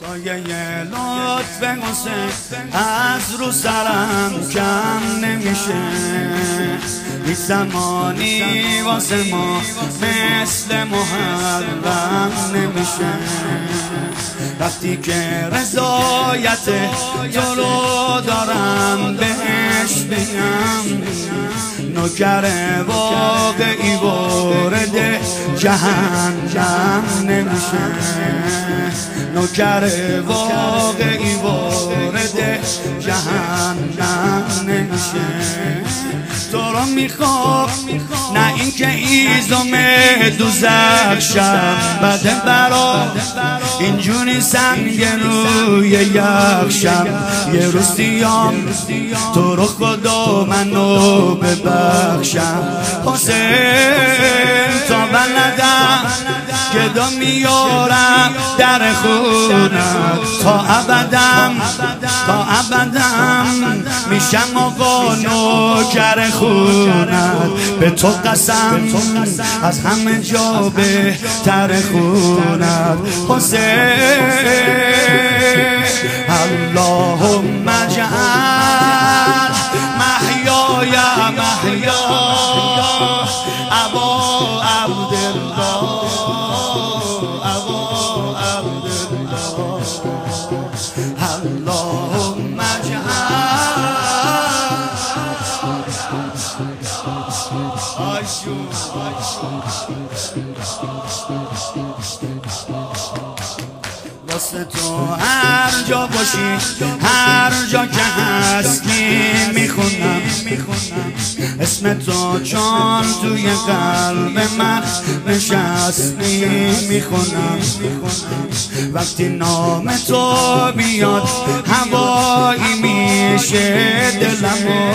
سایه لطف حسین از رو سرم کم نمیشه. هیچ زمانی واسه ما مثل محرم نمیشه. وقتی که رضایت تو رو دارم بهش بگم نوکر واقعی وارد جهنم نمیشه. نوکر واقعی وارد جهنم نمیشه. تو رو می‌خوام نه اینکه ایزم دوزخ شم. بده برا اینجوری سنگ روی یخشم یه روز دیام تو رو خدا منو ببخشم. حسین میارم در خونم تا ابدم تا ابدم میشم آقا نوکر خونت به تو قسم از همه جا تر خونت حسین اللهم جعل باشی. هر جا که هستی می‌خونم. اسم تو چون توی قلب من نشستی می‌خونم. وقتی نام تو بیاد هوایی میشه دلمو.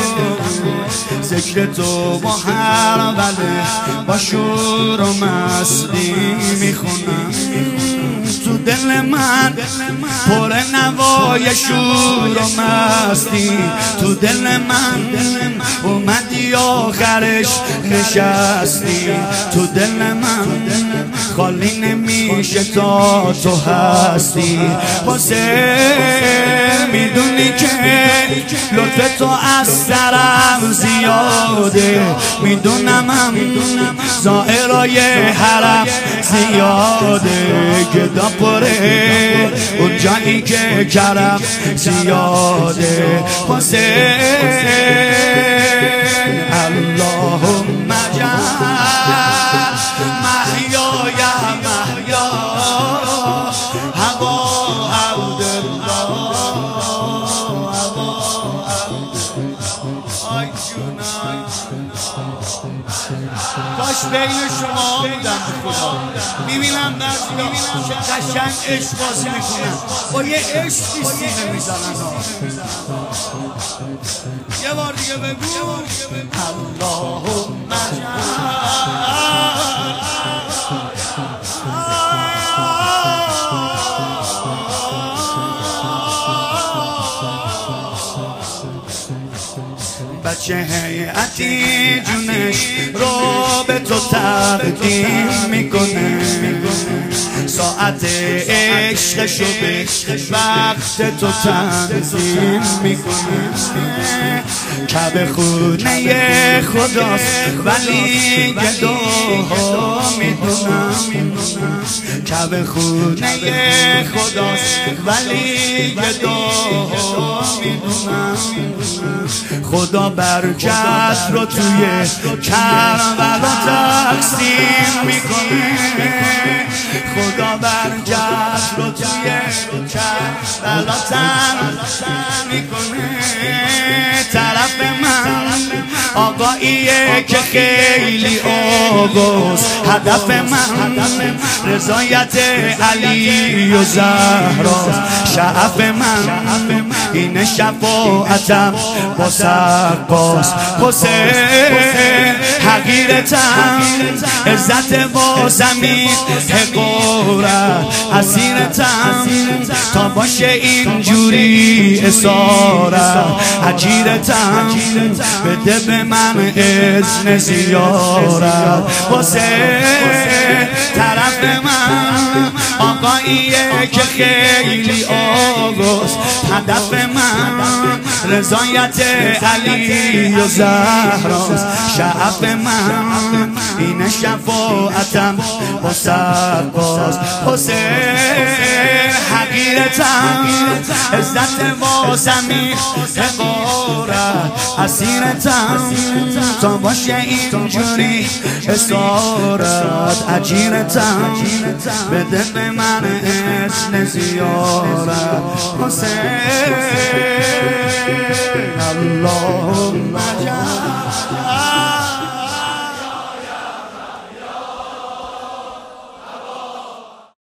ذکر تو با هر وله با شور و مستی می‌خونم. تو دل من پر نوای شور و مستی. تو دل من اومدی آخرش نشستی. تو دل من خالی نمیشه تا تو هستی. حسین می‌دونی که لطف تو از سرم زیاده. می‌دونم هم زائرای حرم زیاده. گدا پره اون جایی که کرم زیاده. حسین کاش بین شما بودم به خدا. می‌بینم بعضی که قشنگ عشق بازی می‌کنن با یه عشقی سینه می‌زنن یه بار دیگه بگو. اللهم بچه هیئتی جونش رو به تو تقدیم می‌کنه. ساعت عشقشو به وقت تو تنظیم می‌کنه. کب خونه خداست ولی گداها می‌دونم. کب خونه خداست. ولی گداها می‌دونم. خدا برکت رو توی کربلا تقسیم می‌کنه. خدا برکت رو توی کربلا تقسیم می‌کنه. که خیلی آگاز هدف من رضایت علی و زهرا. شعف من این شفاعتم با سرقاس حسین حقیرتم عزت با زمین حقارت اسیرتم تا باشه اینجوری اسارت عجیرتم بده به من اذن زیارت حسین طرف من آقاییه که خیلی آگوست هدف من رضایت علی و زهراست شعف من این شفاعتم با سرباز. حسین حقیرتم عزت واسمی حقارت اسیرتم. تا باشه اینجوری اسارت عجیرتم بده به من اسم زیارت حسین. اللهم